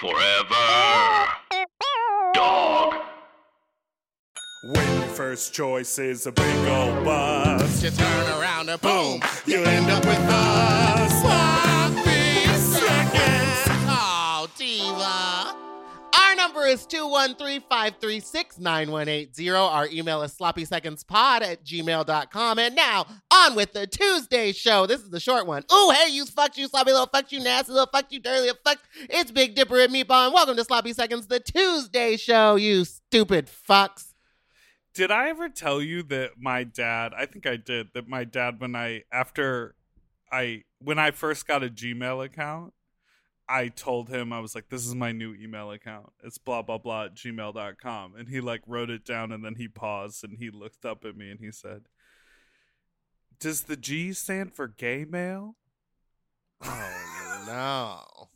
Forever. Dog. When your first choice is a big old bus, You turn around and boom, you end up with a number is 213-536-9180. Our email is sloppysecondspod at gmail.com. And now, on with the Tuesday show. This is the short one. Ooh, hey, you fuck you, sloppy little fuck you, nasty little fuck you, dirty little fuck. It's Big Dipper and Meatball, and welcome to Sloppy Seconds, the Tuesday show, you stupid fucks. did I ever tell you that my dad? I think I did. That my dad, when I after I when I first got a Gmail account, I told him I was like, "This is my new email account. It's blah blah blah at gmail.com. and he like wrote it down and then he paused and he looked up at me and he said, "Does the G stand for gay mail?" Oh, no.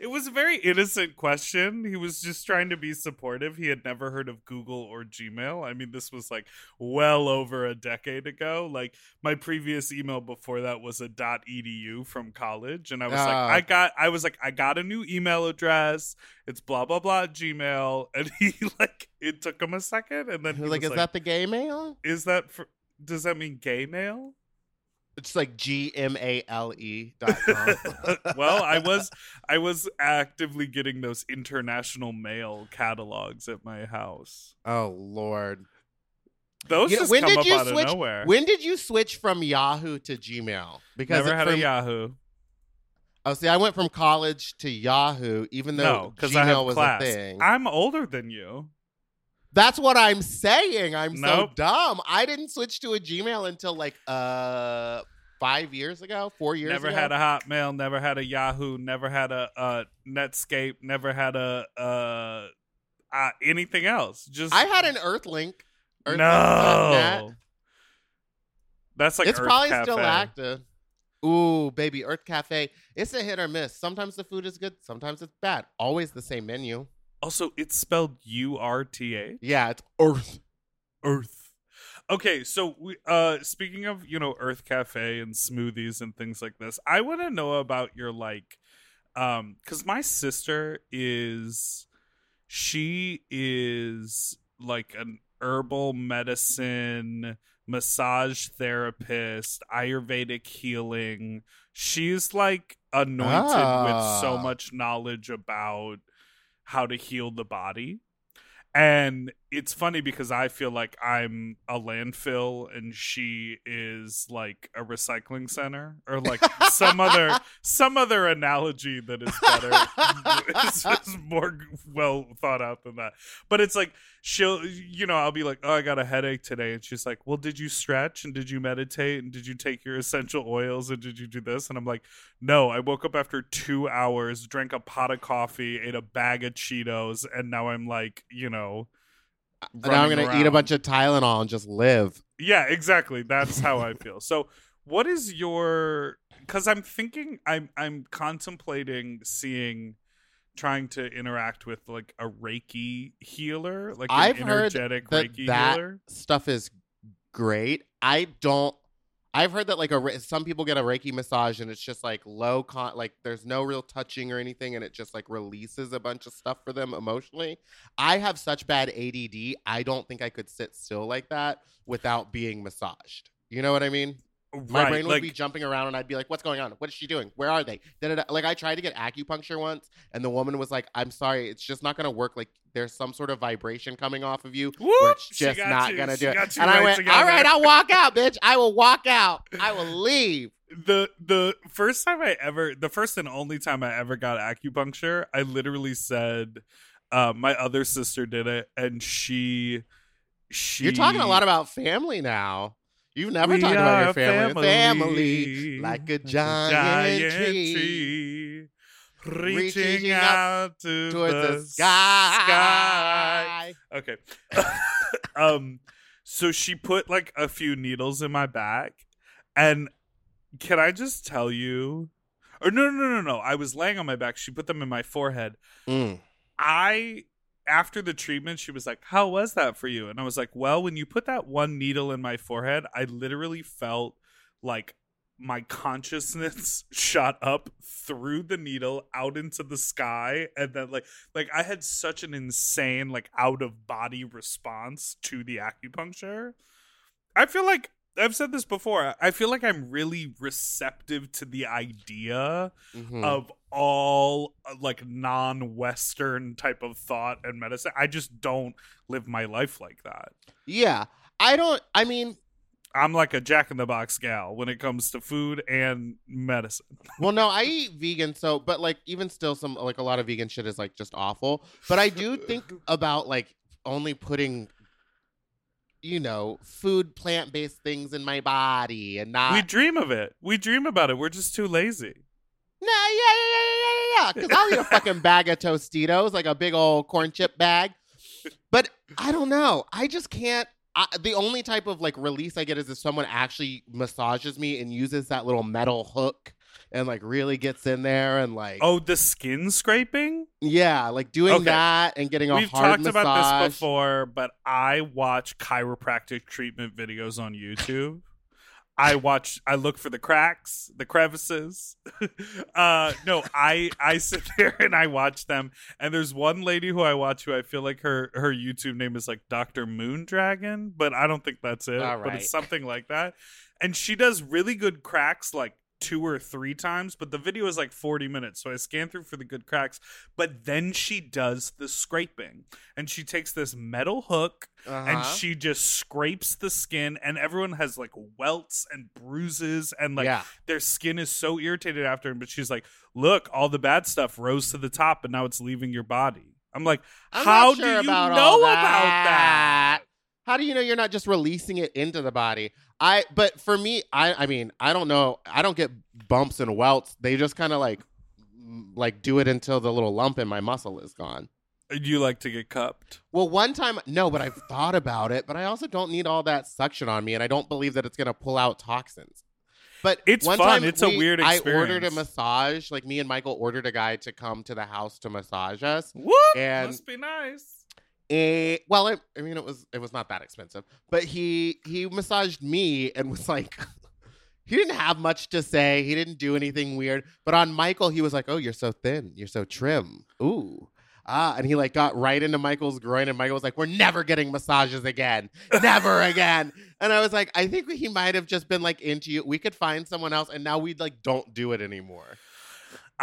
It was a very innocent question. He was just trying to be supportive. He had never heard of Google or Gmail. I mean, this was like well over a decade ago. Like my previous email before that was a .edu from college, and I was like, Ah. I got, I was like, I got a new email address. It's blah blah blah Gmail, and he like, it took him a second, and then he was like, is that the gay mail? is that for? Does that mean gay mail? It's like G M A L E dot com. well, I was I was actively getting those international mail catalogs at my house. oh Lord. Those You know, just when come did up you out switch? of nowhere. When did you switch from Yahoo to Gmail? Because Never had a from- Yahoo. Oh, see, I went from college to Yahoo, even though No, Gmail I have was class. a thing. I'm older than you. That's what I'm saying. I'm so dumb. I didn't switch to a Gmail until like uh five years ago, four years ago. never ago. had a Hotmail. Never had a Yahoo. Never had a, uh Netscape. Never had a uh, uh anything else. Just I had an Earthlink. Earthlink.net. no. That's like it's Earth probably Cafe. still active. Ooh, baby, Urth Caffé. It's a hit or miss. Sometimes the food is good, sometimes it's bad. Always the same menu. Also, it's spelled U R T A. Yeah, it's Earth. Earth. Okay, so we, uh speaking of, you know, Urth Caffé and smoothies and things like this, I want to know about your like um cuz my sister is she is like an herbal medicine massage therapist, ayurvedic healing. She's like anointed with so Ah. much knowledge about how to heal the body. And it's funny because I feel like I'm a landfill and she is like a recycling center or like some other some other analogy that is better. it's, it's more well thought out than that. But it's like she'll you know, I'll be like, "Oh, I got a headache today." And she's like, "Well, did you stretch and did you meditate and did you take your essential oils and did you do this?" And I'm like, "No, I woke up after 2 hours, drank a pot of coffee, ate a bag of Cheetos, and now I'm like, you know, now I'm gonna eat a bunch of Tylenol and just live. Yeah, exactly. That's how I feel. So, what is your? Because I'm thinking, I'm I'm contemplating seeing, trying to interact with like a Reiki healer, like an I've heard energetic that Reiki that healer. stuff is great. I don't. I've heard that like a some people get a Reiki massage and it's just like low con like there's no real touching or anything and it just like releases a bunch of stuff for them emotionally. I have such bad ADD. I don't think I could sit still like that without being massaged. You know what I mean? My right, brain would like, be jumping around, and I'd be like, "What's going on? What is she doing? Where are they?" Da-da-da. Like I tried to get acupuncture once, and the woman was like, "I'm sorry, it's just not going to work. Like there's some sort of vibration coming off of you, Whoop, it's just not going to do it." And I went, together. "All right, I'll walk out, bitch. I will walk out. I will leave." the the first time I ever the first and only time I ever got acupuncture, I literally said uh, my other sister did it and she she You're talking a lot about family now. You've never We talked about your family. family, Family, like a giant, tree. tree, reaching, reaching out to towards the, the sky. Okay. um so she put like a few needles in my back and can I just tell you or no no no no I was laying on my back she put them in my forehead Mm. I after the treatment she was like how was that for you and I was like well when you put that one needle in my forehead I literally felt like my consciousness shot up through the needle out into the sky and then like like I had such an insane like out of body response to the acupuncture. I feel like I've said this before. I feel like I'm really receptive to the idea Mhm. of all uh, like non-western type of thought and medicine. I just don't live my life like that. yeah, I don't. I mean, I'm like a jack in the box gal when it comes to food and medicine. well, no, I eat vegan, so but like even still, some like a lot of vegan shit is like just awful. But I do think about like only putting, you know, food plant based things in my body and not. we dream of it. We dream about it. We're just too lazy. Nah, yeah, yeah, yeah, yeah, yeah, yeah. Because I'll eat a fucking bag of Tostitos, like a big old corn chip bag. But I don't know. I just can't. I, the only type of like release I get is if someone actually massages me and uses that little metal hook and like really gets in there and like Oh, the skin scraping? yeah, like doing Okay. that and getting a We've hard talked massage. about this before, but I watch chiropractic treatment videos on YouTube. I watch I look for the cracks, the crevices. uh no, I I sit there and I watch them and there's one lady who I watch who I feel like her her YouTube name is like Dr. Moon Dragon, but I don't think that's it, but it's something like that. And she does really good cracks like two or three times, but the video is like 40 minutes. So I scan through for the good cracks. But then she does the scraping and she takes this metal hook and Uh-huh. she just scrapes the skin, and everyone has like welts and bruises, and like yeah. their skin is so irritated after. But she's like, Look, all the bad stuff rose to the top, and now it's leaving your body. I'm like, I'm How not do you know all about that? How do you know you're not just releasing it into the body? I but for me, I I mean, I don't know. I don't get bumps and welts. They just kind of like mm, like do it until the little lump in my muscle is gone. Do you like to get cupped? Well, one time, no, but I've thought about it. But I also don't need all that suction on me, and I don't believe that it's gonna pull out toxins. But It's one fun. time It's a we- weird I ordered a massage. Like me and Michael ordered a guy to come to the house to massage us. Whoop! And- Must be nice. Eh, well, it, I mean, it was it was not that expensive, but he he massaged me and was like, he didn't have much to say. He didn't do anything weird. But on Michael, he was like, "Oh, you're so thin. You're so trim. Ooh." Ah, and he like got right into Michael's groin, and Michael was like, "We're never getting massages again, never again." And I was like, "I think he might have just been like into you. We could find someone else, and now we like don't do it anymore."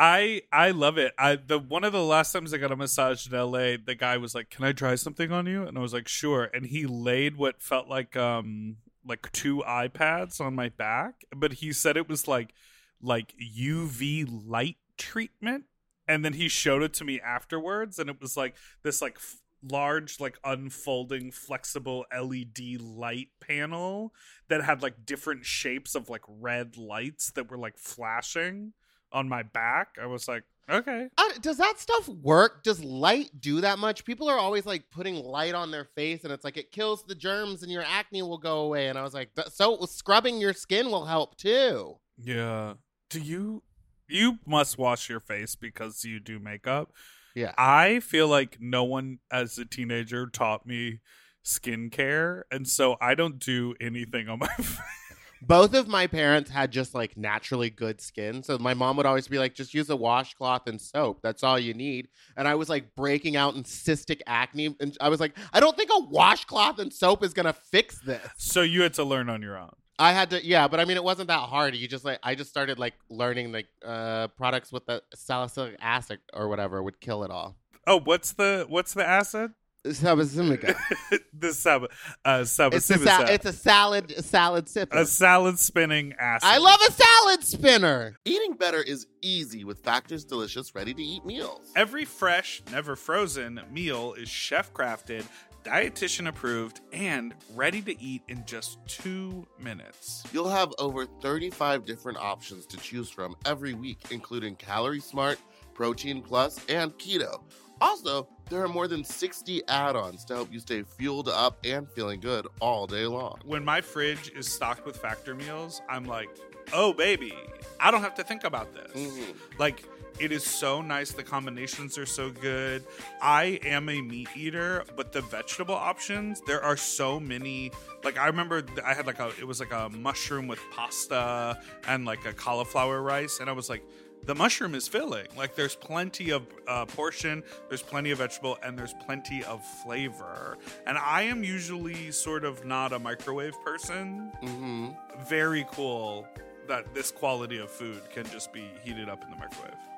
I I love it. I the one of the last times I got a massage in LA, the guy was like, "Can I try something on you?" And I was like, "Sure." And he laid what felt like um like two iPads on my back, but he said it was like like UV light treatment. And then he showed it to me afterwards and it was like this like f- large like unfolding flexible LED light panel that had like different shapes of like red lights that were like flashing on my back. I was like, okay. Uh, does that stuff work? Does light do that much? People are always like putting light on their face, and it's like it kills the germs, and your acne will go away. And I was like, so scrubbing your skin will help too. Yeah. Do you you must wash your face because you do makeup. Yeah. I feel like no one as a teenager taught me skincare, and so I don't do anything on my face. Both of my parents had just like naturally good skin. So my mom would always be like, just use a washcloth and soap. That's all you need. And I was like breaking out in cystic acne. And I was like, I don't think a washcloth and soap is going to fix this. So you had to learn on your own. I had to, yeah, but I mean, it wasn't that hard. You just like, I just started like learning like uh products with the salicylic acid or whatever would kill it all. Oh, what's the what's the acid? Salicylate. the sub uh sub it's a sal- it's a salad a salad sipper. a salad spinning acid. I love a salad spinner. Eating better is easy with Factor's delicious, ready to eat meals. Every fresh, never frozen meal is chef crafted, dietitian approved, and ready to eat in just two minutes. You'll have over 35 different options to choose from every week, including Calorie Smart, Protein Plus, and Keto. Also, there are more than 60 add ons to help you stay fueled up and feeling good all day long. When my fridge is stocked with factor meals, I'm like, oh baby, I don't have to think about this. Mhm. Like, it is so nice. The combinations are so good. I am a meat eater, but the vegetable options, there are so many. Like, I remember I had like a, it was like a mushroom with pasta and like a cauliflower rice. And I was like, the mushroom is filling. Like, there's plenty of uh, portion, there's plenty of vegetable, and there's plenty of flavor. And I am usually sort of not a microwave person. hmm Very cool that this quality of food can just be heated up in the microwave.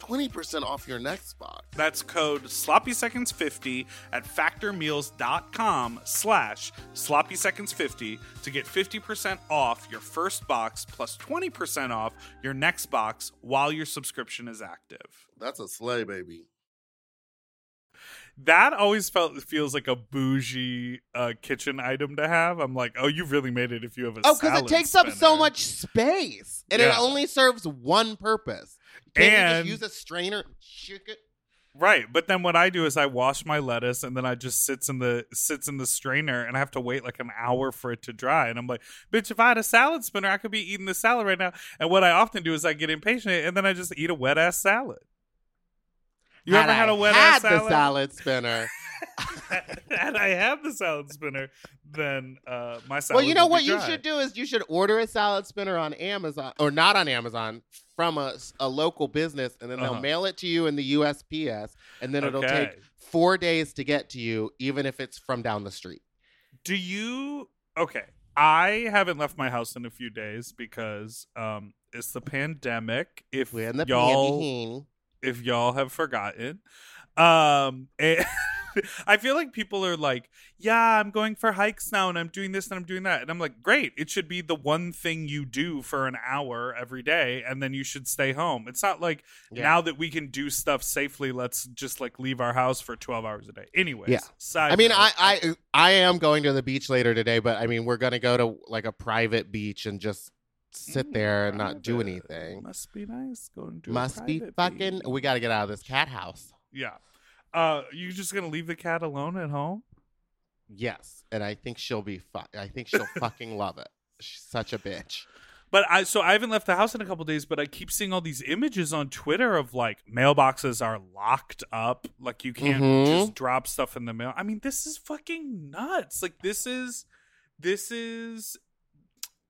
20% off your next box. That's code sloppyseconds50 at factormeals.com slash sloppyseconds50 to get 50% off your first box plus 20% off your next box while your subscription is active. That's a sleigh, baby. That always felt feels like a bougie uh, kitchen item to have. I'm like, oh, you really made it if you have a Oh, because it takes up so much space, and it only serves one purpose. And- just use a strainer? Right, but then what I do is I wash my lettuce and then I just sits in the sits in the strainer and I have to wait like an hour for it to dry. And I'm like, bitch, if I had a salad spinner, I could be eating the salad right now. And what I often do is I get impatient and then I just eat a wet ass salad. You Had ever had I a wet had ass the salad? salad spinner. And I have the salad spinner, then uh, my salad. well, you know what be you dry. should do is you should order a salad spinner on Amazon or not on Amazon from a, a local business, and then they'll Uh-huh. mail it to you in the USPS, and then it'll take four days to get to you, even if it's from down the street. Do you okay? I haven't left my house in a few days because um it's the pandemic. If We're in the y'all panty if y'all have forgotten. Um and- I feel like people are like, "Yeah, I'm going for hikes now and I'm doing this and I'm doing that." And I'm like, "Great. It should be the one thing you do for an hour every day and then you should stay home." It's not like Yeah. now that we can do stuff safely, let's just like leave our house for 12 hours a day. Anyways, Yeah. I mean, note, I, I I am going to the beach later today, but I mean, we're gonna go to like a private beach and just sit there and not do anything. Must be nice going to a Must be fucking. beach. We got to get out of this cat house. Yeah. Uh, you just gonna leave the cat alone at home? Yes, and I think she'll be. I think she'll fucking love it. She's such a bitch. But I so I haven't left the house in a couple days, but I keep seeing all these images on Twitter of like mailboxes are locked up, like you can't Mhm. just drop stuff in the mail. I mean, this is fucking nuts. Like this is this is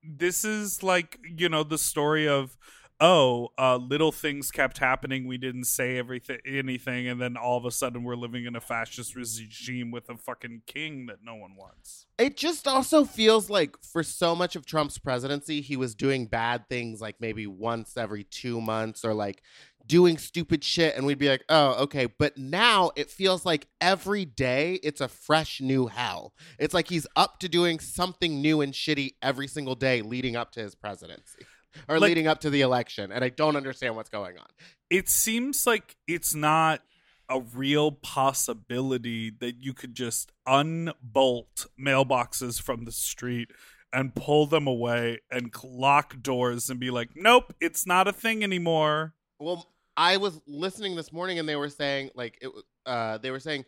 this is like, you know, the story of oh, uh, little things kept happening. We didn't say everything, anything, and then all of a sudden we're living in a fascist regime with a fucking king that no one wants. It just also feels like for so much of Trump's presidency, he was doing bad things like maybe once every two months or like doing stupid shit. And we'd be like, oh, okay. But now it feels like every day it's a fresh new hell. It's like he's up to doing something new and shitty every single day leading up to his presidency or Like- leading up to the election. And I don't understand what's going on. It seems like it's not a real possibility that you could just unbolt mailboxes from the street and pull them away and lock doors and be like, nope, it's not a thing anymore. Well, I was listening this morning and they were saying like it uh they were saying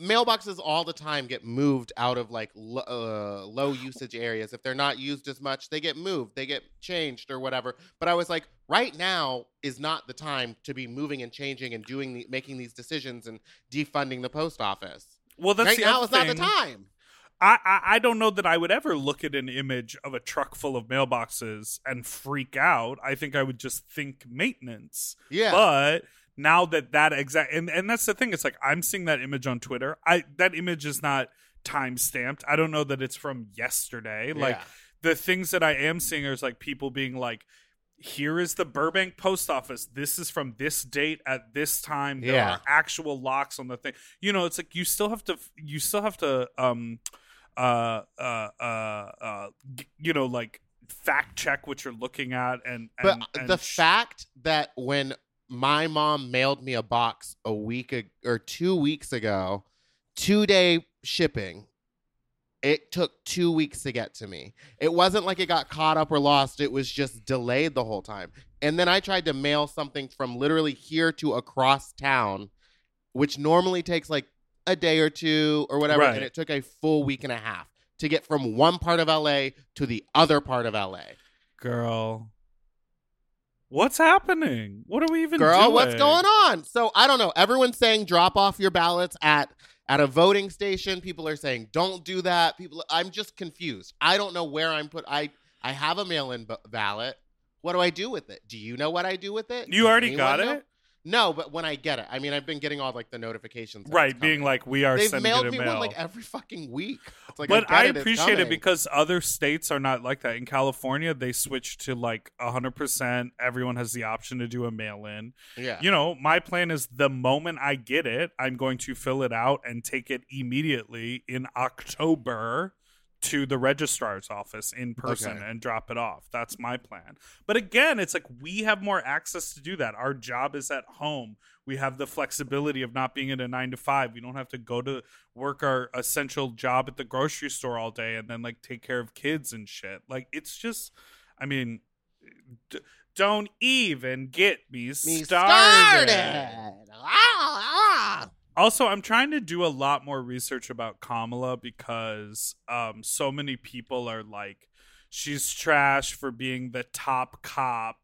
mailboxes all the time get moved out of like lo- uh, low usage areas. If they're not used as much they get moved they get changed or whatever. But i was like right now is not the time to be moving and changing and doing the, making these decisions and defunding the post office. Well, that's right the now is not the time. I, I I don't know that I would ever look at an image of a truck full of mailboxes and freak out. I think I would just think maintenance. yeah. But now that that exact and, and that's the thing, it's like I'm seeing that image on Twitter. I that image is not time stamped. I don't know that it's from yesterday. Like Yeah. the things that I am seeing is like people being like, here is the Burbank post office. This is from this date at this time. There Yeah. are actual locks on the thing. You know, it's like you still have to you still have to um uh uh uh uh you know like fact check what you're looking at and, But and, and the sh- fact that when my mom mailed me a box a week ag- or two weeks ago, two day shipping, it took two weeks to get to me. It wasn't like it got caught up or lost, it was just delayed the whole time. And then I tried to mail something from literally here to across town, which normally takes like a day or two or whatever. Right. And it took a full week and a half to get from one part of LA to the other part of LA. girl what's happening? What are we even doing? girl doing? what's going on? So i don't know. Everyone's saying drop off your ballots at at a voting station. People are saying don't do that. People i'm just confused. I don't know where i'm put i i have a mail-in b- ballot. What do i do with it? Do you know what i do with it? You Does already got know? it no but when i get it. I mean i've been getting all like the notifications right being like we are they've sending mailed it me mail one like every fucking week. It's like but I it, appreciate it because other states are not like that. In California, they switched to like 100%. Everyone has the option to do a mail in. yeah. You know, my plan is the moment I get it, I'm going to fill it out and take it immediately in October to the registrar's office in person Okay. and drop it off. That's my plan. But again, it's like we have more access to do that. Our job is at home. We have the flexibility of not being in a nine to five. We don't have to go to work our essential job at the grocery store all day and then like take care of kids and shit. Like it's just, I mean, d- don't even get me, me started. started. Also, I'm trying to do a lot more research about Kamala because um, so many people are like, she's trash for being the top cop.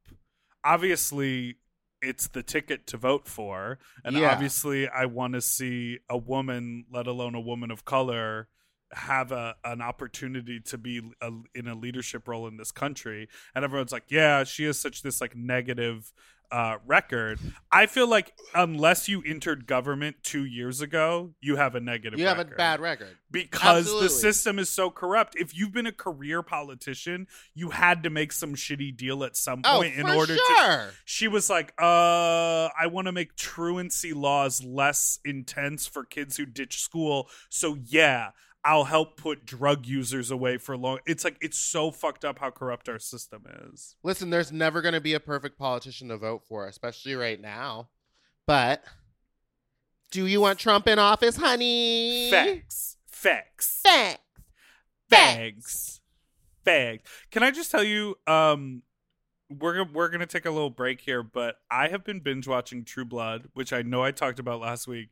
Obviously, it's the ticket to vote for. And Yeah. obviously, I want to see a woman, let alone a woman of color, have a an opportunity to be a, in a leadership role in this country. And everyone's like, yeah, she is such this like negative uh, record. I feel like unless you entered government two years ago, you have a negative. you have a bad record because Absolutely. the system is so corrupt. If you've been a career politician, you had to make some shitty deal at some oh point in for order to. She was like, "Uh, I want to make truancy laws less intense for kids who ditch school. So yeah, I'll help put drug users away for long." It's like it's so fucked up how corrupt our system is. Listen, there's never going to be a perfect politician to vote for, especially right now. But do you want Trump in office, honey? Facts, facts. Facts. Fags. Fags. Can I just tell you, um, we're we're gonna take a little break here, but I have been binge watching True Blood, which I know I talked about last week.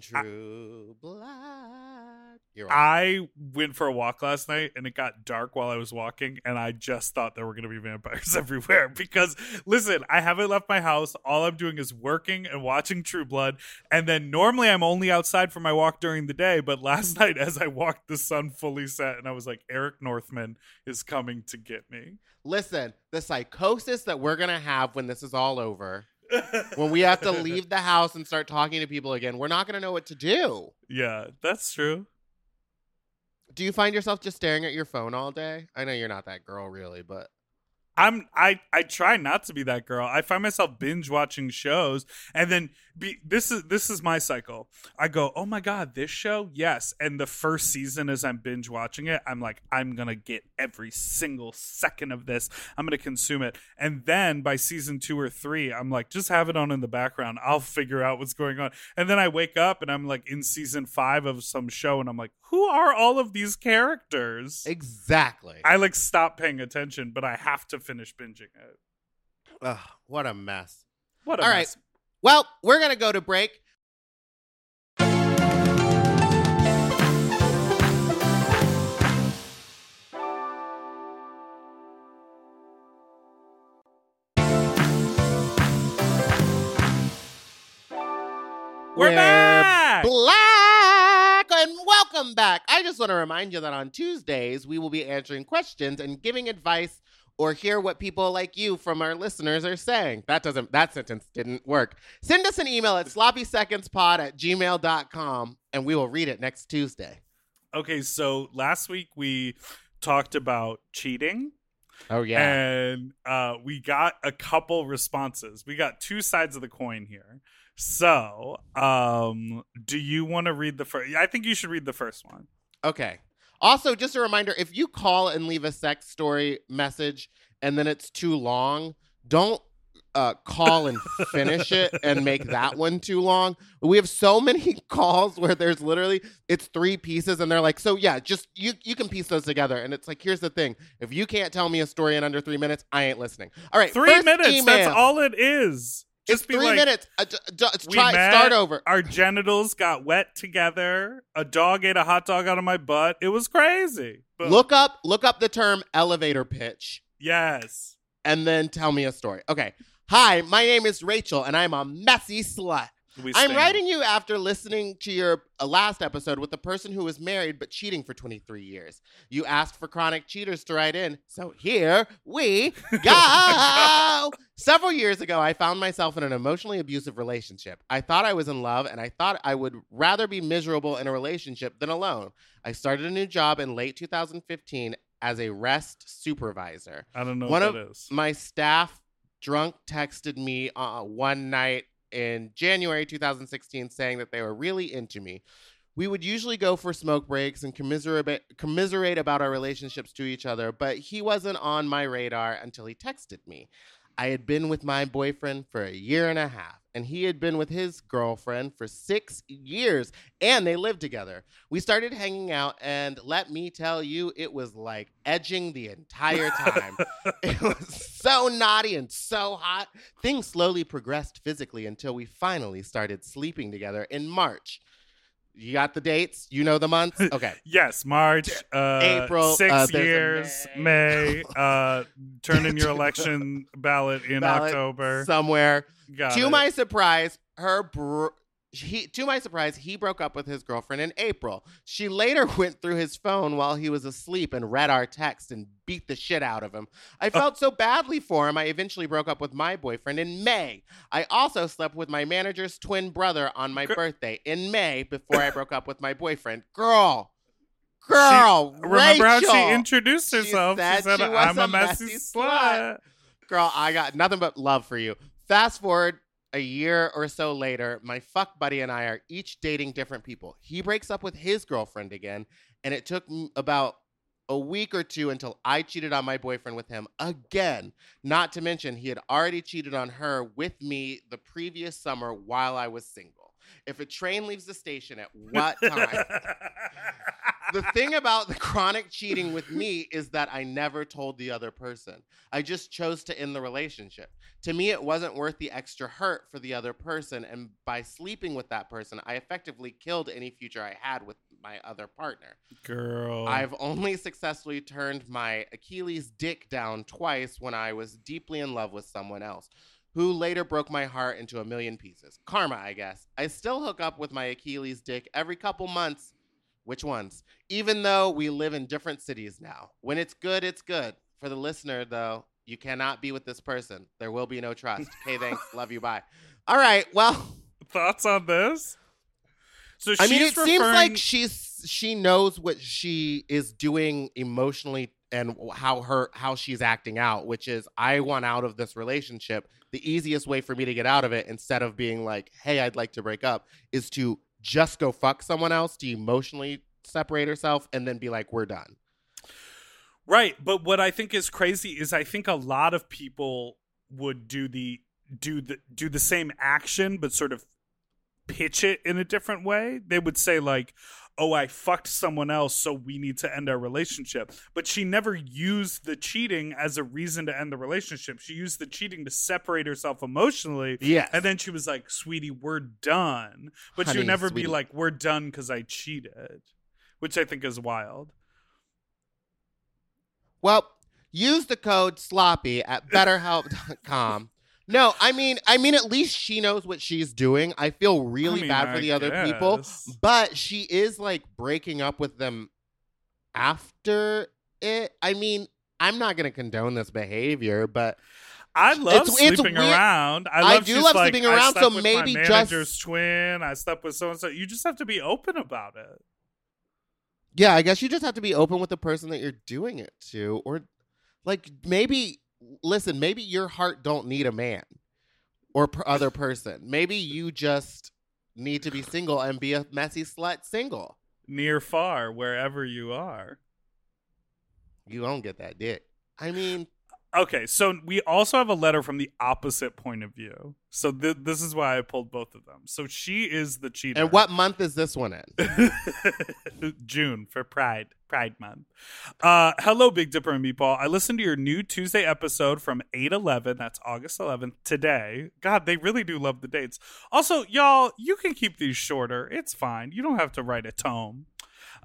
True blood. You're. I went for a walk last night and it got dark while I was walking, and I just thought there were going to be vampires everywhere. Because, listen, I haven't left my house. All I'm doing is working and watching True Blood. And then normally I'm only outside for my walk during the day. But last night, as I walked, the sun fully set, and I was like, Eric Northman is coming to get me. Listen, the psychosis that we're gonna have when this is all over, when we have to leave the house and start talking to people again, we're not gonna know what to do. Yeah, that's true. Do you find yourself just staring at your phone all day? I know you're not that girl, really, but I'm I I try not to be that girl. I find myself binge watching shows and then be this is this is my cycle. I go, "Oh my god, this show? Yes." And the first season as I'm binge watching it, I'm like, "I'm going to get every single second of this. I'm going to consume it." And then by season 2 or 3, I'm like, "Just have it on in the background. I'll figure out what's going on." And then I wake up and I'm like in season 5 of some show and I'm like, "Who are all of these characters?" exactly. I like stop paying attention, but I have to finish binging it. Ugh, what a mess. What a All right. mess. Well, we're gonna go to break. We're back! Black and welcome back. I just want to remind you that on Tuesdays we will be answering questions and giving advice or hear what people like you from our listeners are saying. That doesn't that sentence didn't work. Send us an email at sloppysecondspod at gmail.com and we will read it next Tuesday. Okay, so last week we talked about cheating Oh yeah. and uh, we got a couple responses. We got two sides of the coin here. So, um, do you want to read the first? I think you should read the first one. Okay. Also, just a reminder if you call and leave a sex story message and then it's too long, don't uh, call and finish it and make that one too long. We have so many calls where there's literally it's three pieces and they're like, so yeah, just you you can piece those together. And it's like, here's the thing: if you can't tell me a story in under three minutes, I ain't listening. All right, Three first minutes. That's all it is. It's Just be three like, minutes. Uh, d- d- try met, start over. Our genitals got wet together. A dog ate a hot dog out of my butt. It was crazy. But Look up look up the term elevator pitch. yes. and then tell me a story. Okay. Hi, my name is Rachel, and I'm a messy slut. We I'm stand. writing you after listening to your uh, last episode with the person who was married but cheating for 23 years. You asked for chronic cheaters to write in, so here we go. Several years ago, I found myself in an emotionally abusive relationship. I thought I was in love, and I thought I would rather be miserable in a relationship than alone. I started a new job in late 2015 as a rest supervisor. I don't know One what of that is. My staff drunk texted me uh, one night in January 2016 saying that they were really into me. We would usually go for smoke breaks and commiserate, commiserate about our relationships to each other, but he wasn't on my radar until he texted me. I had been with my boyfriend for a year and a half, and he had been with his girlfriend for six years, and they lived together. We started hanging out, and let me tell you, it was like edging the entire time. it was so naughty and so hot. Things slowly progressed physically until we finally started sleeping together in March. You got the dates? You know the months? Okay. Yes, March, uh, April, six uh, years, May. May. uh, turn in your election ballot in Ballot October. Somewhere. Got to it. my surprise, her br- he to my surprise, he broke up with his girlfriend in April. She later went through his phone while he was asleep and read our text and beat the shit out of him. I felt so badly for him. I eventually broke up with my boyfriend in May. I also slept with my manager's twin brother on my birthday in May before I broke up with my boyfriend. Girl. Girl, Remember how she Rachel. introduced She herself? said She said, she "I'm a messy, messy slut." Girl, I got nothing but love for you. Fast forward a year or so later, my fuck buddy and I are each dating different people. He breaks up with his girlfriend again, and it took about a week or two until I cheated on my boyfriend with him again. Not to mention, he had already cheated on her with me the previous summer while I was single. If a train leaves the station at what time? the thing about the chronic cheating with me is that I never told the other person. I just chose to end the relationship. To me, it wasn't worth the extra hurt for the other person. And by sleeping with that person, I effectively killed any future I had with my other partner. Girl. I've only successfully turned my Achilles dick down twice when I was deeply in love with someone else, who later broke my heart into a million pieces. Karma, I guess. I still hook up with my Achilles dick every couple months. Which ones? Even though we live in different cities now. When it's good, it's good. For the listener, though, you cannot be with this person. There will be no trust. Okay, thanks. Love you. Bye. All right. Well, Thoughts on this? So I mean, it she's seems like she's she knows what she is doing emotionally and how her how she's acting out, which is I want out of this relationship. The easiest way for me to get out of it, instead of being like, "Hey, I'd like to break up," is to just go fuck someone else to emotionally separate herself and then be like, "We're done." Right, but what I think is crazy is I think a lot of people would do the do the do the same action but sort of pitch it in a different way. They would say like, "Oh, I fucked someone else, so we need to end our relationship." But she never used the cheating as a reason to end the relationship. She used the cheating to separate herself emotionally. Yeah. And then she was like, "Sweetie, we're done." But she would never sweetie. be like, "We're done cuz I cheated." Which I think is wild. Well, use the code sloppy at betterhelp.com. No, I mean, I mean, at least she knows what she's doing. I feel really I mean, bad for I the other people, but she is like breaking up with them after it. I mean, I'm not going to condone this behavior, but I love It's- it's sleeping weird. around. I, I do love like, sleeping around, so maybe my just- manager's twin. I slept with so and so. You just have to be open about it. yeah, I guess you just have to be open with the person that you're doing it to, or like maybe listen, maybe your heart don't need a man or per other person. Maybe you just need to be single and be a messy slut single. Near, far, wherever you are. You don't get that dick. I mean, Okay, so we also have a letter from the opposite point of view. So th- this is why I pulled both of them. So she is the cheater. and what month is this one in? June for Pride, Pride Month. Uh, hello, Big Dipper and Meatball. I listened to your new Tuesday episode from 8 11, that's August 11th, today. God, they really do love the dates. Also, y'all, you can keep these shorter. It's fine. You don't have to write a tome.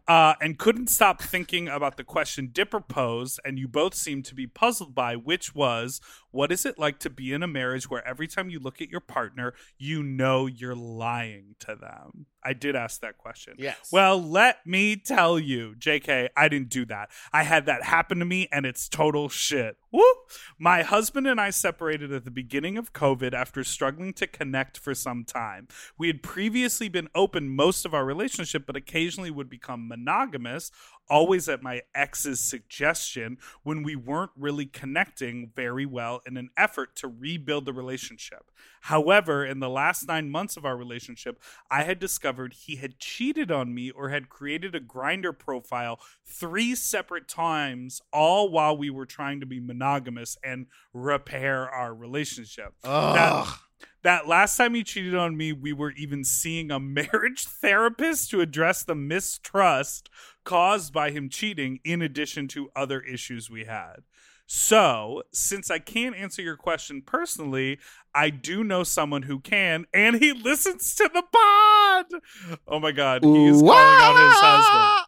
Uh, and couldn't stop thinking about the question Dipper posed, and you both seemed to be puzzled by, which was, what is it like to be in a marriage where every time you look at your partner, you know you're lying to them? I did ask that question. Yes. Well, let me tell you, JK, I didn't do that. I had that happen to me and it's total shit. Woo! My husband and I separated at the beginning of COVID after struggling to connect for some time. We had previously been open most of our relationship, but occasionally would become monogamous, always at my ex's suggestion when we weren't really connecting very well in an effort to rebuild the relationship. However, in the last nine months of our relationship, I had discovered he had cheated on me or had created a Grindr profile three separate times, all while we were trying to be monogamous and repair our relationship. That, Ugh. that last time he cheated on me, we were even seeing a marriage therapist to address the mistrust caused by him cheating, in addition to other issues we had. So, since I can't answer your question personally, I do know someone who can, and he listens to the pod. Oh my God, he's calling out his husband.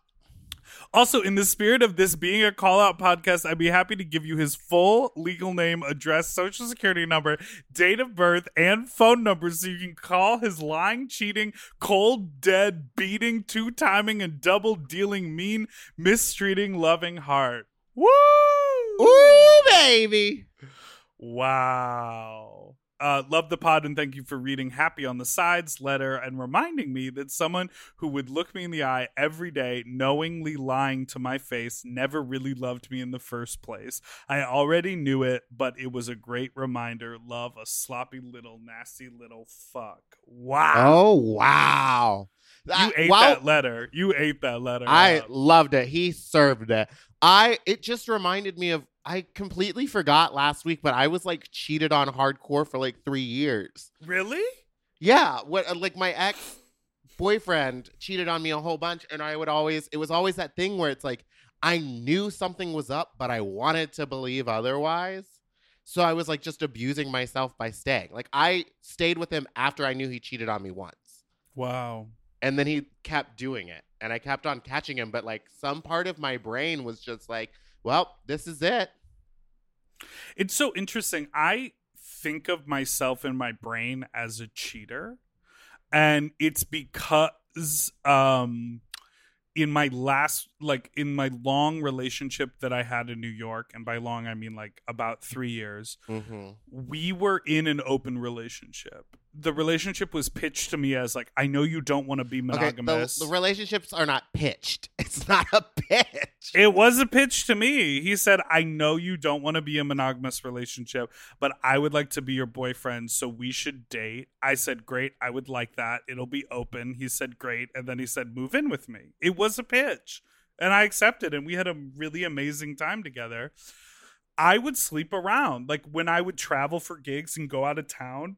Also, in the spirit of this being a call out podcast, I'd be happy to give you his full legal name, address, social security number, date of birth, and phone number so you can call his lying, cheating, cold, dead, beating, two timing, and double dealing, mean, mistreating, loving heart. Woo! Ooh, baby. Wow. Uh, love the pod and thank you for reading Happy on the Sides letter and reminding me that someone who would look me in the eye every day, knowingly lying to my face, never really loved me in the first place. I already knew it, but it was a great reminder. Love a sloppy little, nasty little fuck. Wow. Oh wow. You ate that letter. You ate that letter. I up. loved it. He served it. I it just reminded me of I completely forgot last week, but I was like cheated on hardcore for like three years. really? Yeah, what uh, like my ex boyfriend cheated on me a whole bunch, and I would always it was always that thing where it's like I knew something was up, but I wanted to believe otherwise. So I was like just abusing myself by staying. Like I stayed with him after I knew he cheated on me once. Wow. And then he kept doing it. And I kept on catching him, but like some part of my brain was just like, well, this is it. It's so interesting. I think of myself in my brain as a cheater, and it's because um in my last like in my long relationship that I had in New York, and by long I mean like about three years, Mm-hmm. we were in an open relationship. The relationship was pitched to me as like, I know you don't want to be Okay, monogamous. the, the relationships are not pitched. It's not a pitch. It was a pitch to me. He said, I know you don't want to be a monogamous relationship, but I would like to be your boyfriend, so we should date. I said, Great, I would like that. It'll be open. He said, Great. And then he said, Move in with me. It was a pitch. And I accepted, and we had a really amazing time together. I would sleep around. Like when I would travel for gigs and go out of town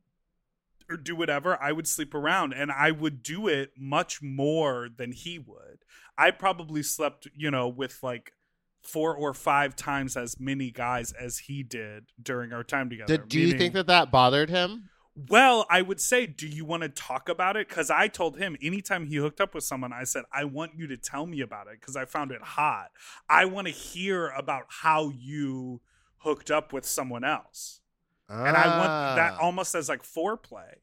or do whatever, I would sleep around and I would do it much more than he would. I probably slept, you know, with like four or five times as many guys as he did during our time together. Did, do you think that that bothered him? well, I would say, do you want to talk about it? Because I told him anytime he hooked up with someone, I said, I want you to tell me about it because I found it hot. I want to hear about how you hooked up with someone else. And I want that Ah. almost as like foreplay.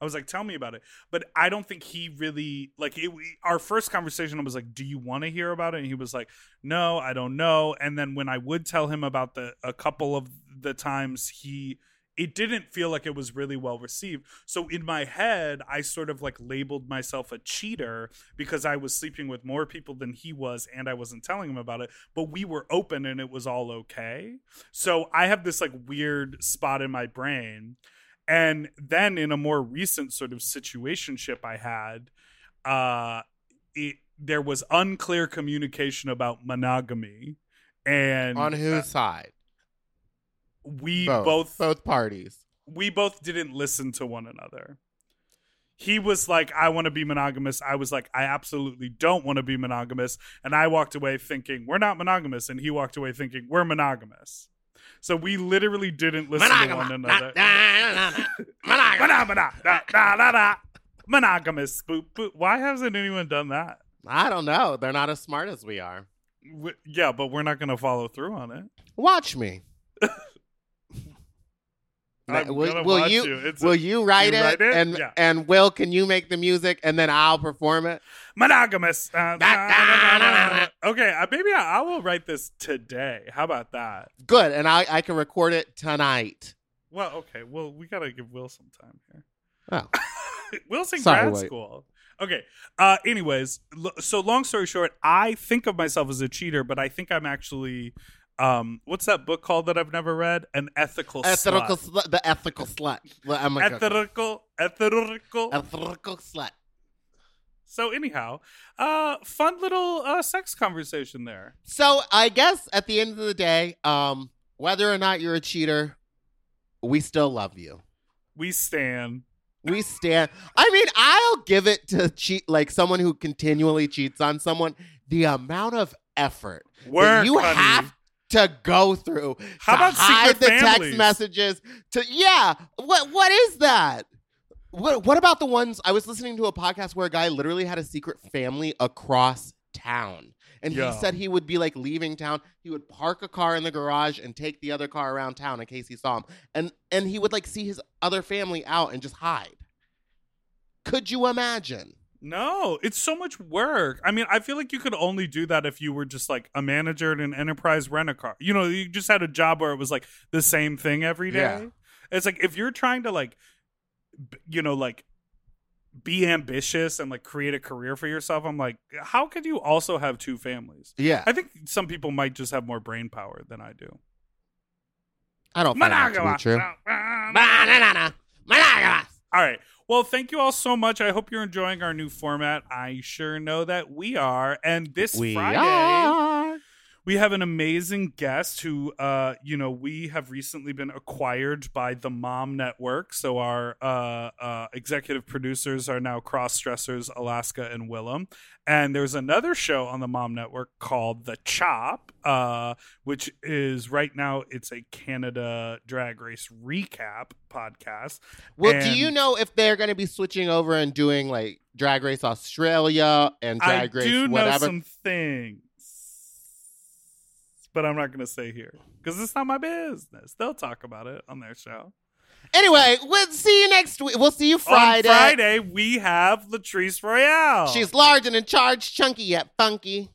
I was like, tell me about it. But I don't think he really, like, it, we, our first conversation was like, do you want to hear about it? And he was like, no, I don't know. And then when I would tell him about the, a couple of the times he, it didn't feel like it was really well received. So in my head, I sort of like labeled myself a cheater because I was sleeping with more people than he was and I wasn't telling him about it. But we were open and it was all okay. So I have this like weird spot in my brain. And then in a more recent sort of situationship I had, uh it there was unclear communication about monogamy. And on whose uh, side? We both, both both parties. we both didn't listen to one another. He was like, I want to be monogamous. I was like, I absolutely don't want to be monogamous. And I walked away thinking, we're not monogamous. And he walked away thinking, we're monogamous. So we literally didn't listen to one another. Monogamous. Boop, boop. Why hasn't anyone done that? I don't know. They're not as smart as we are. W- yeah, but we're not going to follow through on it. Watch me. I'm will, will you, you. Will a- you write, you it? write it? And Yeah. and Will, can you make the music and then I'll perform it? monogamous. Uh, okay, uh, maybe I, I will write this today. How about that? Good, and I I can record it tonight. Well, okay. Well, we gotta give Will some time here. Oh, Will's in Sorry, grad wait. school. Okay. Uh, anyways, l- so long story short, I think of myself as a cheater, but I think I'm actually, um, what's that book called that I've never read? An ethical, ethical slut. the ethical slut. Well, I'm like, Ethical, ethical. ethical slut. so anyhow, uh, fun little uh sex conversation there. So I guess at the end of the day, um, whether or not you're a cheater, we still love you. We stand. We stand. I mean, I'll give it to cheat like someone who continually cheats on someone. The amount of effort Work, that you honey. have to go through How to about hide secret the text messages. To yeah, what what is that? What what about the ones I was listening to a podcast where a guy literally had a secret family across town. And he said he would be like leaving town. He would park a car in the garage and take the other car around town in case he saw him. And and he would like see his other family out and just hide. Could you imagine? No, it's so much work. I mean, I feel like you could only do that if you were just like a manager at an enterprise rent a car. You know, you just had a job where it was like the same thing every day. Yeah. It's like if you're trying to like, you know, like be ambitious and like create a career for yourself. I'm like, how could you also have two families? Yeah. I think some people might just have more brain power than I do. I don't find that to be Monogamous. true. All right. Well, thank you all so much. I hope you're enjoying our new format. I sure know that we are. And this We Friday, are. We have an amazing guest who, uh, you know, we have recently been acquired by the Mom Network. So our uh, uh, executive producers are now cross dressers Alaska and Willam. And there's another show on the Mom Network called The Chop, uh, which is right now it's a Canada Drag Race recap podcast. Well, do you know if they're going to be switching over and doing like Drag Race Australia and Drag I Race do know whatever? some things, but I'm not going to say here because it's not my business. They'll talk about it on their show. Anyway, we'll see you next week. We'll see you Friday. On Friday, we have Latrice Royale. She's large and in charge, chunky yet funky.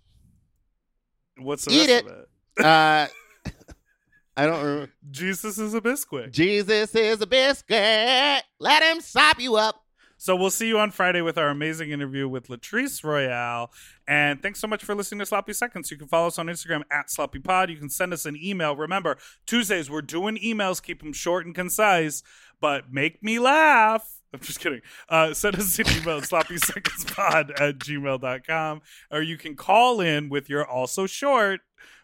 what's the Eat rest it. of it? Uh, I don't remember. Jesus is a biscuit. Jesus is a biscuit. Let him sop you up. So we'll see you on Friday with our amazing interview with Latrice Royale. And thanks so much for listening to Sloppy Seconds. You can follow us on Instagram at Sloppy Pod. You can send us an email. Remember, Tuesdays we're doing emails. Keep them short and concise, but make me laugh. I'm just kidding. Uh, send us an email at sloppysecondspod at gmail.com. Or you can call in with your also short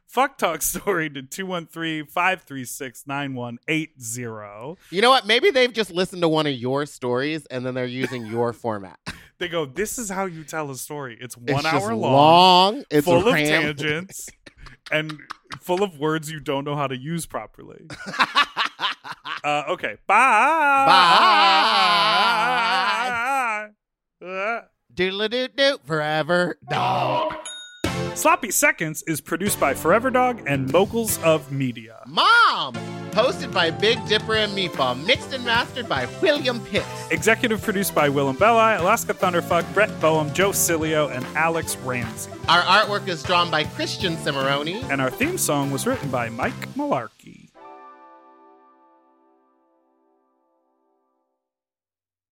fuck talk story to 213-536-9180. You know what? Maybe they've just listened to one of your stories and then they're using your format. They go, this is how you tell a story. It's It's one just hour long, long. It's full of tangents, and full of words you don't know how to use properly. Uh, okay, bye. Bye. Uh, Doodle doo doo forever dog. Sloppy Seconds is produced by Forever Dog and Moguls of Media. Mom, hosted by Big Dipper and Meatball, mixed and mastered by William Pitts. Executive produced by Willam Belli, Alaska Thunderfuck, Brett Boehm, Joe Cilio, and Alex Ramsey. Our artwork is drawn by Christian Cimarroni. And our theme song was written by Mike Malark.